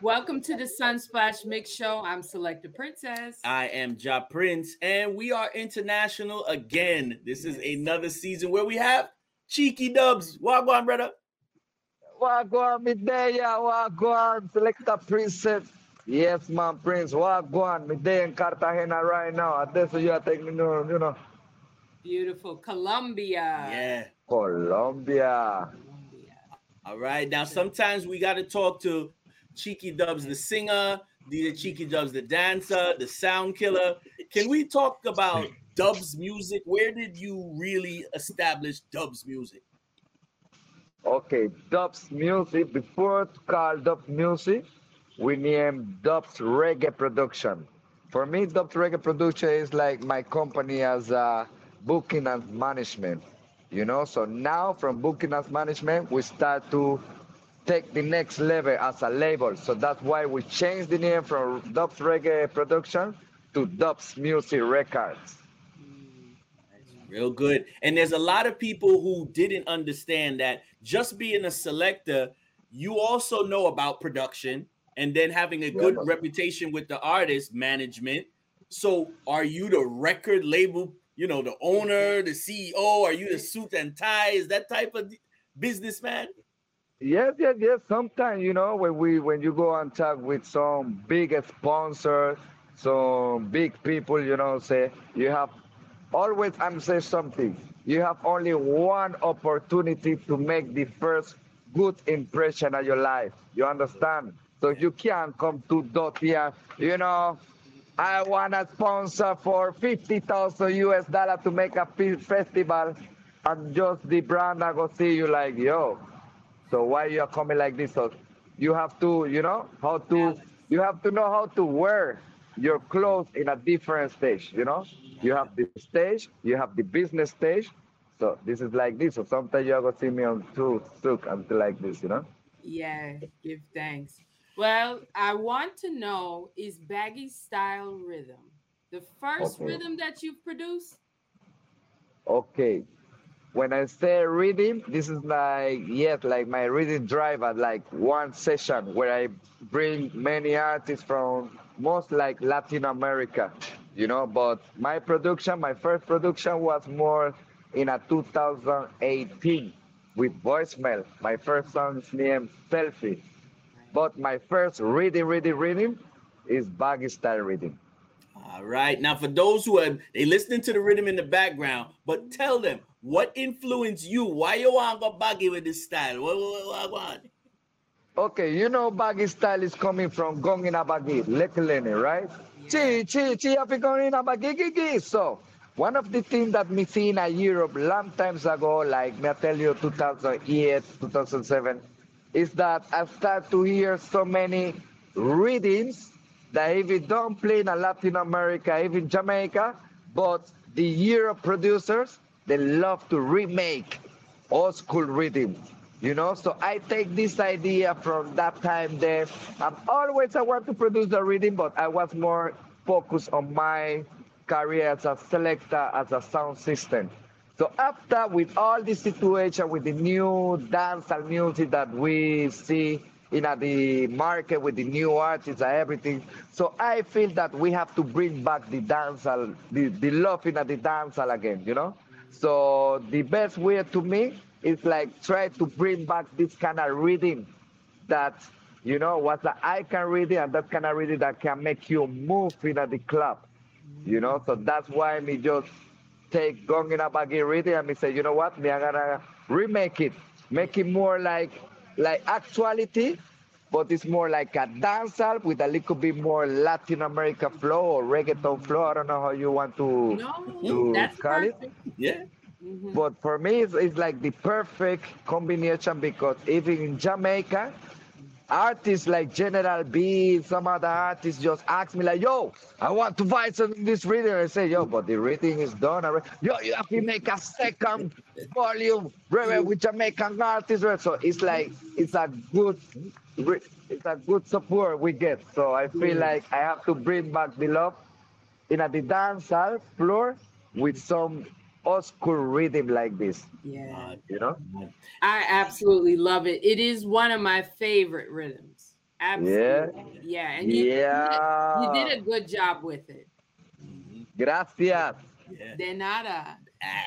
Welcome to the Sunsplash Mix Show. I'm Selector Princess. I am Jah Prince, and we are international again. This is another season where we have Cheeky Dubs. Wagwan, brother. Wagwan, Midaya, Wagwan, Selector Princess. Yes, man, Prince. Wagwan, Midaya in Cartagena right now. This is you are taking, you know. Beautiful. Colombia. Yeah. Colombia. All right. Now, sometimes we got to talk to Cheeky Dubs, the singer, the Cheeky Dubs, the dancer, the sound killer. Can we talk about Dubs music? Where did you really establish Dubs music? Okay, Dubs music. Before to call Dubs music, we named Dubs Reggae Production. For me, Dubs Reggae Production is like my company as a booking and management you know so now from booking as management we start to take the next level as a label so that's why we changed the name from dubs reggae production to dubs music records real good and there's a lot of people who didn't understand that just being a selector you also know about production and then having a good yeah. reputation with the artist management so are you the record label you know, the owner, the CEO? Are you the suit and tie? Is that type of businessman? Yes, yes, yes. Sometimes, you know, when we when you go and talk with some big sponsors, some big people, you know, say you have always I'm say something. You have only one opportunity to make the first good impression of your life. You understand? So you can't come to dot here, you know, I want a sponsor for 50,000 US dollar to make a festival and just the brand I go see you like, yo, so why you are coming like this? So you have to, you know, how to, you have to know how to wear your clothes in a different stage, you know? You have the stage, you have the business stage. So this is like this. So sometimes you are going to see me on two, two, and like this, you know? Yeah, give thanks. Well, I want to know is baggy style rhythm the first okay. rhythm that you've produced? Okay. When I say rhythm, this is like yes, like my rhythm drive at like one session where I bring many artists from most like Latin America, you know. But my production, my first production was more in a 2018 with voicemail. My first song's named Selfie but my first reading, reading, reading is baggy style reading. All right. Now, for those who are they listening to the rhythm in the background, but tell them what influenced you. Why you want to go baggy with this style? What, what, what? Okay, you know baggy style is coming from Gong in a baggy, Lekelene, right? Chi, chi, chi, api gong in a baggy, gigi. So, one of the things that me seen in Europe long times ago, like me I tell you 2008, 2007, is that I start to hear so many readings that even don't play in Latin America, even Jamaica, but the Europe producers, they love to remake old school rhythms. You know, so I take this idea from that time there. I'm always I want to produce the reading, but I was more focused on my career as a selector, as a sound system. So after with all this situation with the new dance and music that we see in the market with the new artists and everything, so I feel that we have to bring back the dancehall, the, the love in the dancehall again, you know. So the best way to me is like try to bring back this kind of reading that you know was the icon reading and that kind of reading that can make you move in the club, you know. So that's why me just take Gong in a reading and me say, you know what, me I'm gonna remake it, make it more like like actuality, but it's more like a dancehall with a little bit more Latin America flow or reggaeton flow. I don't know how you want to, no, to that's call perfect. it. Yeah. Mm-hmm. But for me, it's, it's like the perfect combination because even in Jamaica, artists like General B, some other artists just ask me like, yo, I want to buy some this reading. I say, yo, but the reading is done already. Yo, you have to make a second volume with Jamaican artists. So it's like, it's a good, it's a good support we get. So I feel like I have to bring back the love in a the dance floor with some old school rhythm like this. Yeah. You know? I absolutely love it. It is one of my favorite rhythms. Absolutely. Yeah. Yeah. And you, yeah. You did, you did a good job with it. Gracias. Yeah. De nada.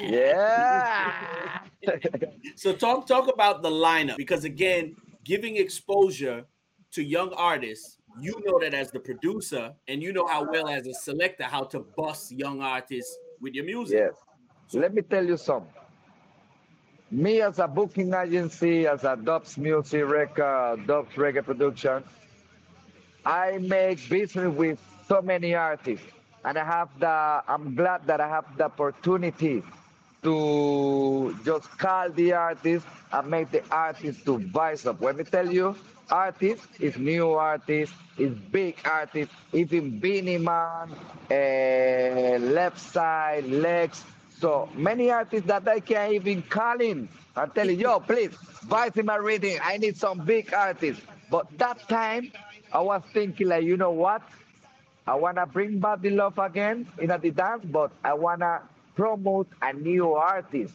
Yeah. so talk talk about the lineup because again, giving exposure to young artists, you know that as the producer, and you know how well as a selector how to bust young artists with your music. Yes. Let me tell you something. Me as a booking agency, as a Dubs Music Record, Dubs Reggae Production, I make business with so many artists. And I have the, I'm glad that I have the opportunity to just call the artist and make the artist to voice up. Let me tell you, artist is new artist, is big artist, even Beenie Man, uh, left side, legs. So many artists that I can't even call in and tell you, yo, please, in my reading. I need some big artists. But that time, I was thinking like, you know what? I wanna bring back the love again in the dance, but I wanna promote a new artist.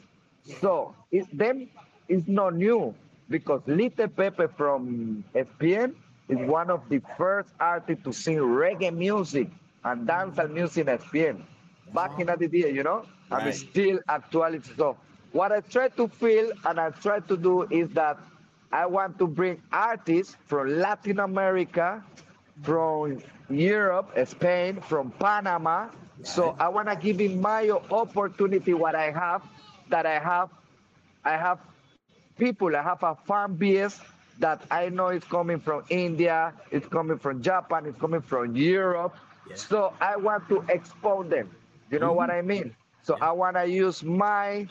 So it, them is not new because Little Pepe from España is one of the first artists to sing reggae music and dancehall music in España. Back in the day, you know, right. I'm still actuality. So what I try to feel and I try to do is that I want to bring artists from Latin America, from Europe, Spain, from Panama. So I want to give him my opportunity, what I have, that I have. I have people, I have a fan base that I know is coming from India, it's coming from Japan, it's coming from Europe. Yeah. So I want to expose them. You know mm-hmm. what I mean? So yeah. I want to use my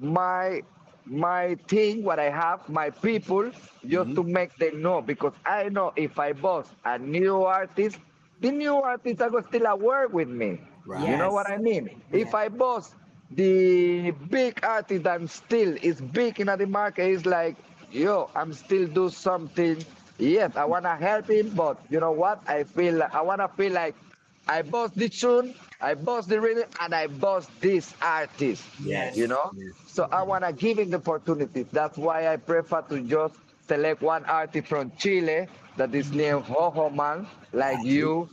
my my thing, what I have, my people, just mm-hmm. to make them know. Because I know if I boss a new artist, the new artists are still work with me. Right. You know what I mean? Yeah. If I boss the big artist that still is big in the market, is like, yo, I'm still do something. Yes, I wanna help him, but you know what? I feel like, I wanna feel like I boss the tune, I boss the rhythm, and I boss this artist. Yes. You know? Yes. So I wanna give him the opportunity. That's why I prefer to just select one artist from Chile that is named Hoho Man, like you,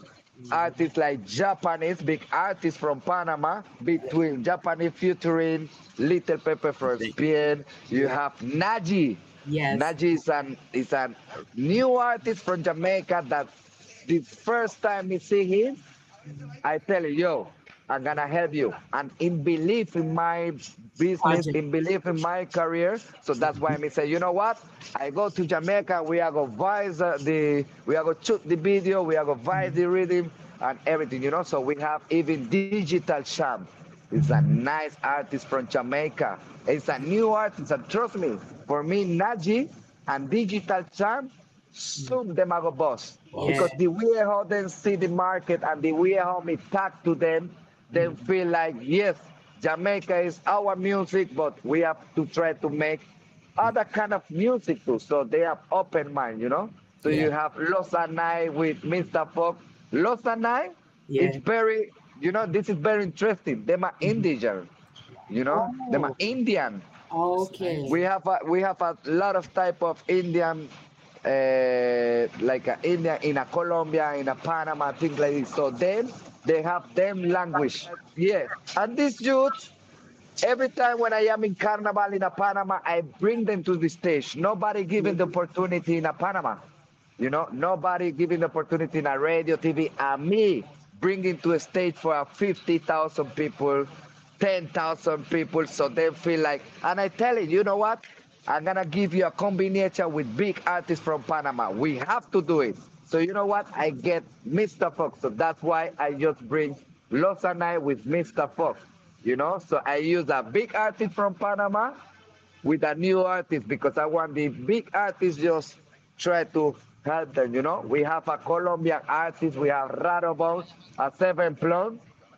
artists like Japanese, big artists from Panama, between Japanese featuring Little Pepe from Spain. You have Naji. Yes. Naji is an is a new artist from Jamaica that the first time you see him, I tell you, yo, I'm gonna help you. And in belief in my business, in belief in my career. So that's why I say, you know what? I go to Jamaica, we are gonna vise the we are gonna shoot the video, we are gonna vise the rhythm and everything, you know. So we have even digital champ. It's a nice artist from Jamaica. It's a new artist, and trust me, for me, Naji and Digital Champ, soon them are go boss. Yeah. Because the way how they see the market and the way how me talk to them, they feel like, yes, Jamaica is our music, but we have to try to make other kind of music too. So they have open mind, you know. So yeah. you have Los Anai with Mr. Fox. Los Anai yeah. is very, you know, this is very interesting. They are indigenous, you know, oh. they are Indian. Okay. We have a, we have a lot of type of Indian, uh, like India in a Colombia, in a Panama, things like this. So then they have them language. Yes. And these youths, every time when I am in Carnival in a Panama, I bring them to the stage. Nobody giving the opportunity in a Panama. You know, nobody giving the opportunity in a radio, TV, and me bringing to a stage for a 50,000 people, 10,000 people, so they feel like, and I tell you, you know what? I'm gonna give you a combination with big artists from Panama. We have to do it. So you know what? I get Mr. Fox. So that's why I just bring Los and I with Mr. Fox. You know, so I use a big artist from Panama with a new artist because I want the big artist just try to help them. You know, we have a Colombian artist, we have Rarobones, a Seven Plus.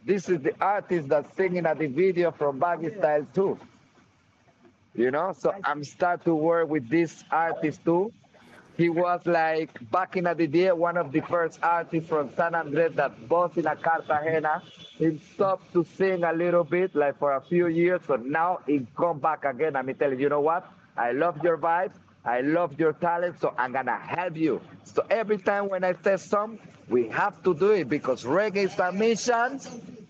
This is the artist that's singing at the video from Baggy Style too. You know, so I'm start to work with this artist too he was like back in the day one of the first artists from San Andres that was in a Cartagena. He stopped to sing a little bit like for a few years, but now he come back again. And me tell you, you know what? I love your vibe. I love your talent, so I'm gonna help you. So every time when I say some, we have to do it because reggae submission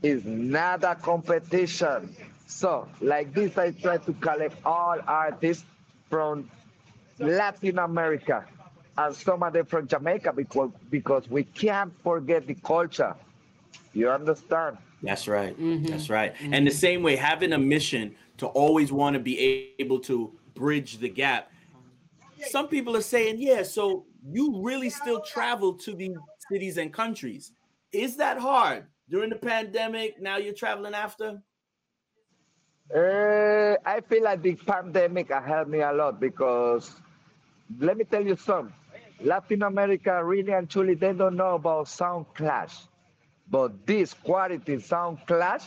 is not a competition. So like this, I try to collect all artists from Latin America and some of them from Jamaica because because we can't forget the culture. You understand? That's right. Mm-hmm. That's right. Mm-hmm. And the same way, having a mission to always want to be able to bridge the gap. Some people are saying, yeah, so you really still travel to these cities and countries. Is that hard during the pandemic? Now you're traveling after? Uh, I feel like the pandemic helped me a lot because let me tell you something. Latin America really and truly they don't know about sound clash. But this quality sound clash,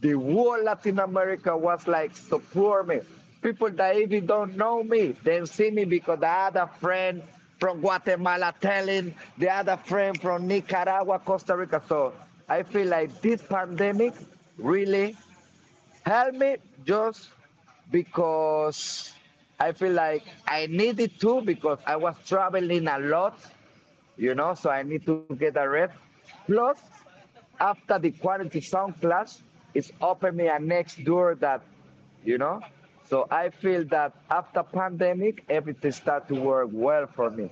the whole Latin America was like support me. People that even don't know me, they see me because I had a friend from Guatemala telling the other friend from Nicaragua, Costa Rica. So I feel like this pandemic really helped me just because I feel like I needed to because I was traveling a lot, you know, so I need to get a rest. Plus, after the quality sound class, it's opened me a next door that, you know, so I feel that after pandemic, everything start to work well for me.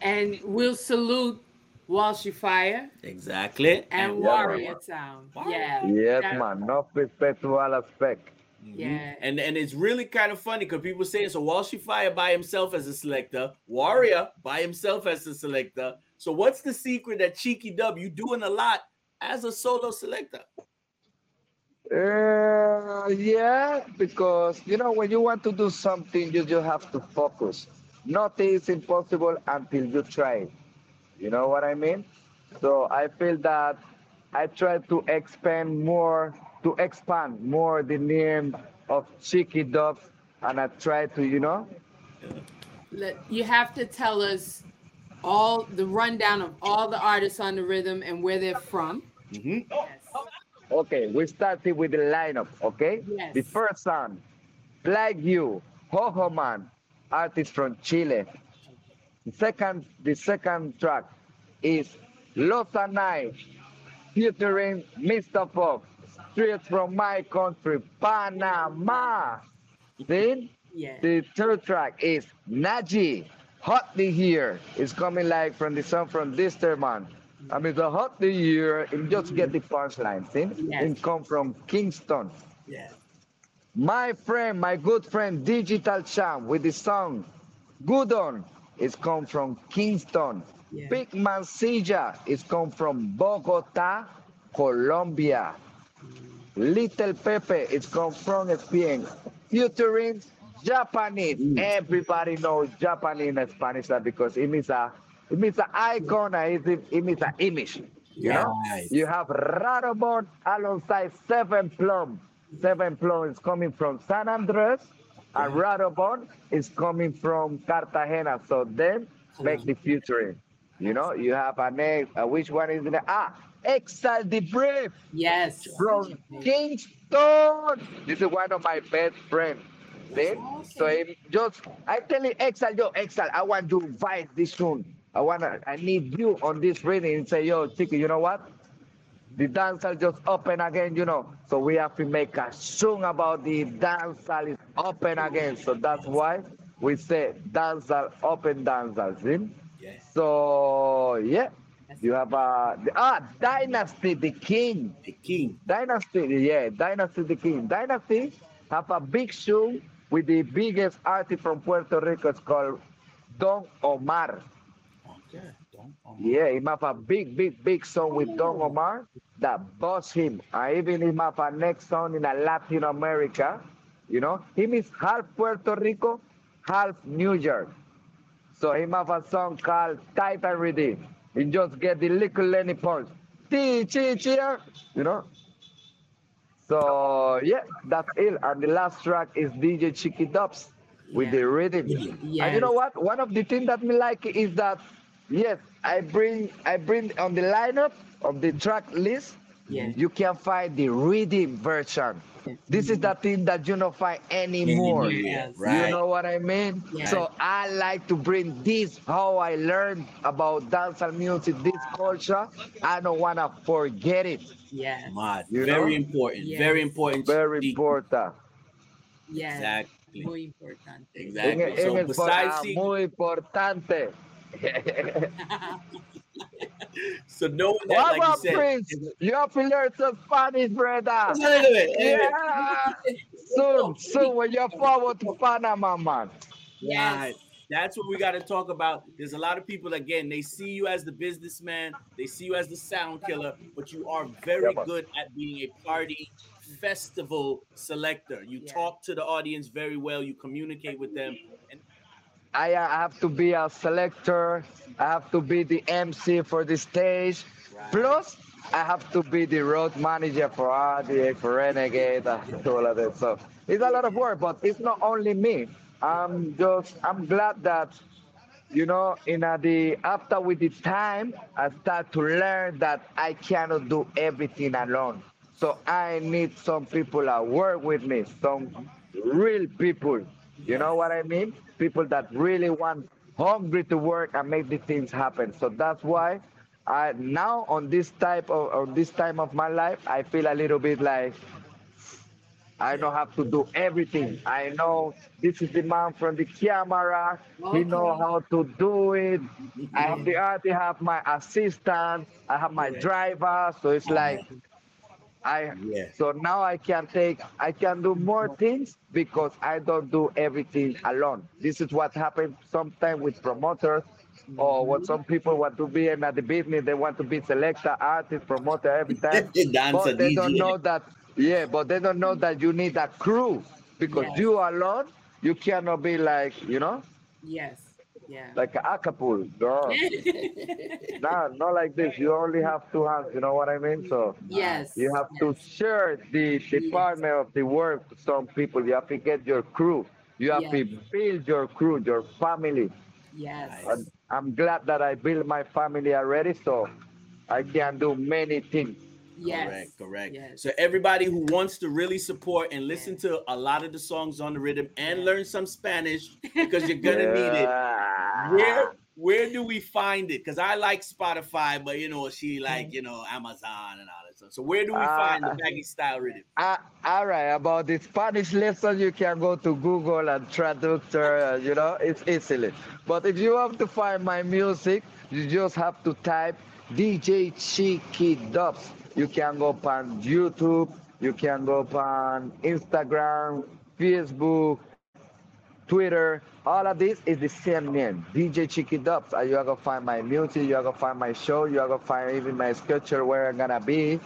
And we'll salute Walshy Fire. Exactly. And, and Warrior Town. Yeah. Yes, that, man. No respect to all aspect. Mm-hmm. Yeah. And and it's really kind of funny because people say so Walshy Fire by himself as a selector, Warrior by himself as a selector. So what's the secret that Cheeky Dub you doing a lot as a solo selector? Uh, yeah, because you know when you want to do something, you just have to focus. Nothing is impossible until you try. You know what I mean? So I feel that I try to expand more to expand more the name of Cheeky Dub, and I try to, you know. You have to tell us all the rundown of all the artists on the rhythm and where they're from. Mm-hmm. Yes. Okay, we started with the lineup. Okay. Yes. The first song, Like You, Ho Ho Man, artist from Chile. The second, the second track is Los Anais, featuring Mr. Pop, straight from my country, Panama. Then yeah. the third track is Naji, Hotly Here. It's coming like from the song from this Disterman. I mean, the Hotly Here, and just get the punchline, see? Yes. And come from Kingston. Yeah. My friend, my good friend, Digital Champ, with the song Good On, is come from Kingston. Yeah. Big Man Sija is come from Bogota, Colombia. Little Pepe is come from Spain. Featuring Japanese. Mm. Everybody knows Japanese in Spanish because it means a it means an icon, it, it means an image. You yes. know? You have Radobon alongside Seven Plum. Seven Plum is coming from San Andres, and Radobon is coming from Cartagena. So then make the featuring. You know, you have a name. Uh, which one is the ah Exile the Brave? Yes. From Kingston. This is one of my best friends. See? So if just I tell you Exile, yo, Exile, I want to fight this soon. I wanna I need you on this reading and say, yo, Cheeky, you know what? The dance hall just open again, you know. So we have to make a song about the dance hall is open again. So that's why we say dance hall open dance hall. See? Yes. So yeah. You have a uh, ah Dynasty the King. The King. Dynasty, yeah, Dynasty the King. Dynasty have a big show with the biggest artist from Puerto Rico. It's called Don Omar. Okay, Don Omar. Yeah, he have a big, big, big song with Don Omar that boss him. I even he have a next song in a Latin America. You know, he is half Puerto Rico, half New York. So he have a song called Titan Redeem. He just get the little Lenny Pulse. Chi, you know, so yeah, that's it. And the last track is DJ Cheeky Dubs with yeah. the rhythm. Yes. And you know what? One of the things that me like is that yes, I bring I bring on the lineup of the track list. Yes. You can find the reading version this is the thing that you don't find anymore. Yes. Right. You know what I mean? Yes. So I like to bring this how I learned about dance and music, this culture. I don't wanna forget it. Yeah. Mad. You Very know? important. Yes. Very important. Very important. Yes. Exactly. Muy importante. Exactly. en So español, besides ah, seeing- muy importante. so knowing that, What like you said, Prince? You have to learn some Spanish, brother. Look at it. Yeah. soon, soon, when you're forward to Panama, man. Yes. Right. That's what we got to talk about. There's a lot of people again. They see you as the businessman. They see you as the sound killer, but you are very Yeah, good at being a party festival selector. You Yeah. talk to the audience very well. You communicate with them. And I uh, have to be a selector. I have to be the MC for the stage. Plus, I have to be the road manager for RDA, for Renegade, and all of that. So it's a lot of work, but it's not only me. I'm just, I'm glad that, you know, in uh, the after with the time, I start to learn that I cannot do everything alone. So I need some people that work with me, some real people. You know what I mean? People that really want hungry to work and make the things happen. So that's why I now on this type of on this time of my life, I feel a little bit like I don't have to do everything. I know this is the man from the camera. He know how to do it. I have the art. I have my assistant. I have my driver. So it's like I Yeah. so now I can take I can do more things because I don't do everything alone. This is what happens sometimes with promoters or what mm-hmm. some people want to be in at the business, they want to be selector, artist, promoter every time. Dancer, but they don't know that yeah, but they don't know that you need a crew because Yes. you alone you cannot be like, you know, Yes. Yeah. like a acapulco. No, no, not like this. You only have two hands, you know what I mean? So yes. you have to share the department of the work to some people. You have to get your crew. You have to build your crew, your family. Yes. And I'm glad that I built my family already, so I can do many things. Yes. Correct, correct. Yes. So everybody who wants to really support and listen to a lot of the songs on the rhythm and learn some Spanish because you're gonna need it. Where where do we find it? Because I like Spotify, but you know she like you know Amazon and all that stuff. So where do we Uh, find the baggy style rhythm? Uh, all right, about the Spanish lesson, you can go to Google and Traductor, uh, you know, it's easily. But if you have to find my music, you just have to type DJ Cheeky Dubs. You can go on YouTube, you can go on Instagram, Facebook, Twitter, all of this is the same name, DJ Cheeky Dubs. You are gonna find my music, you are gonna find my show, you are gonna find even my schedule where I'm gonna be,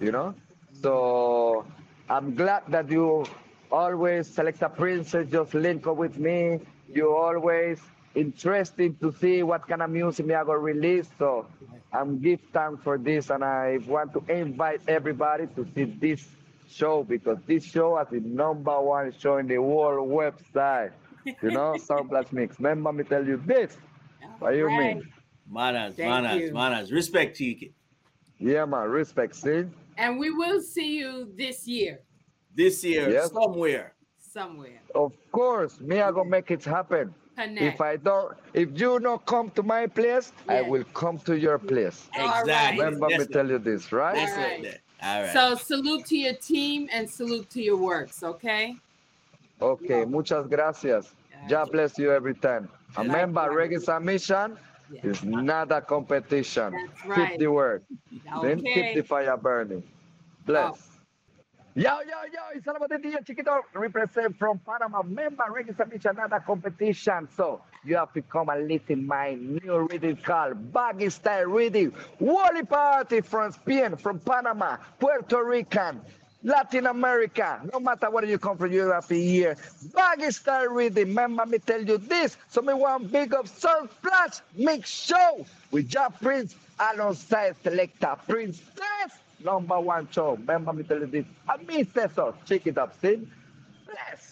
you know. So I'm glad that you always select a princess, just link up with me. You always interested to see what kind of music me I gonna release. So I'm give thanks for this and I want to invite everybody to see this show because this show is the number one show in the world website. You know, Sound Blast Mix. Remember me tell you this. What do you Right. mean? Manas, Thank manas, you. manas. Respect Cheeky. Yeah, man. Respect, see? And we will see you this year This year, Yes. somewhere. somewhere. Of course, me I gonna make it happen. Connect. If I don't, if you don't come to my place, I will come to your place. All right. Exactly. Remember me That's tell you this, right? That's All, right. It. All right. So salute to your team and salute to your works, okay? Okay, muchas gracias. God bless you every time. Remember, Likewise. reggae submission Yeah. is not a competition. That's Keep the word. Then keep the fire burning. Bless. Oh. Yo, yo, yo, it's all about the DJ Chiquito represent from Panama. Member reggae submission, not a competition. So you have to come and listen my new reading called Baggy Style Reading. Wally Party from Spain, from Panama, Puerto Rican, Latin America. No matter where you come from, you have to hear Baggy Style Reading. Remember me tell you this. So me want big up Soul Splash Mix Show with Jah Prince alongside Selector Princess number one show. Remember me tell you this. I mean, say. Check it up, see? Bless.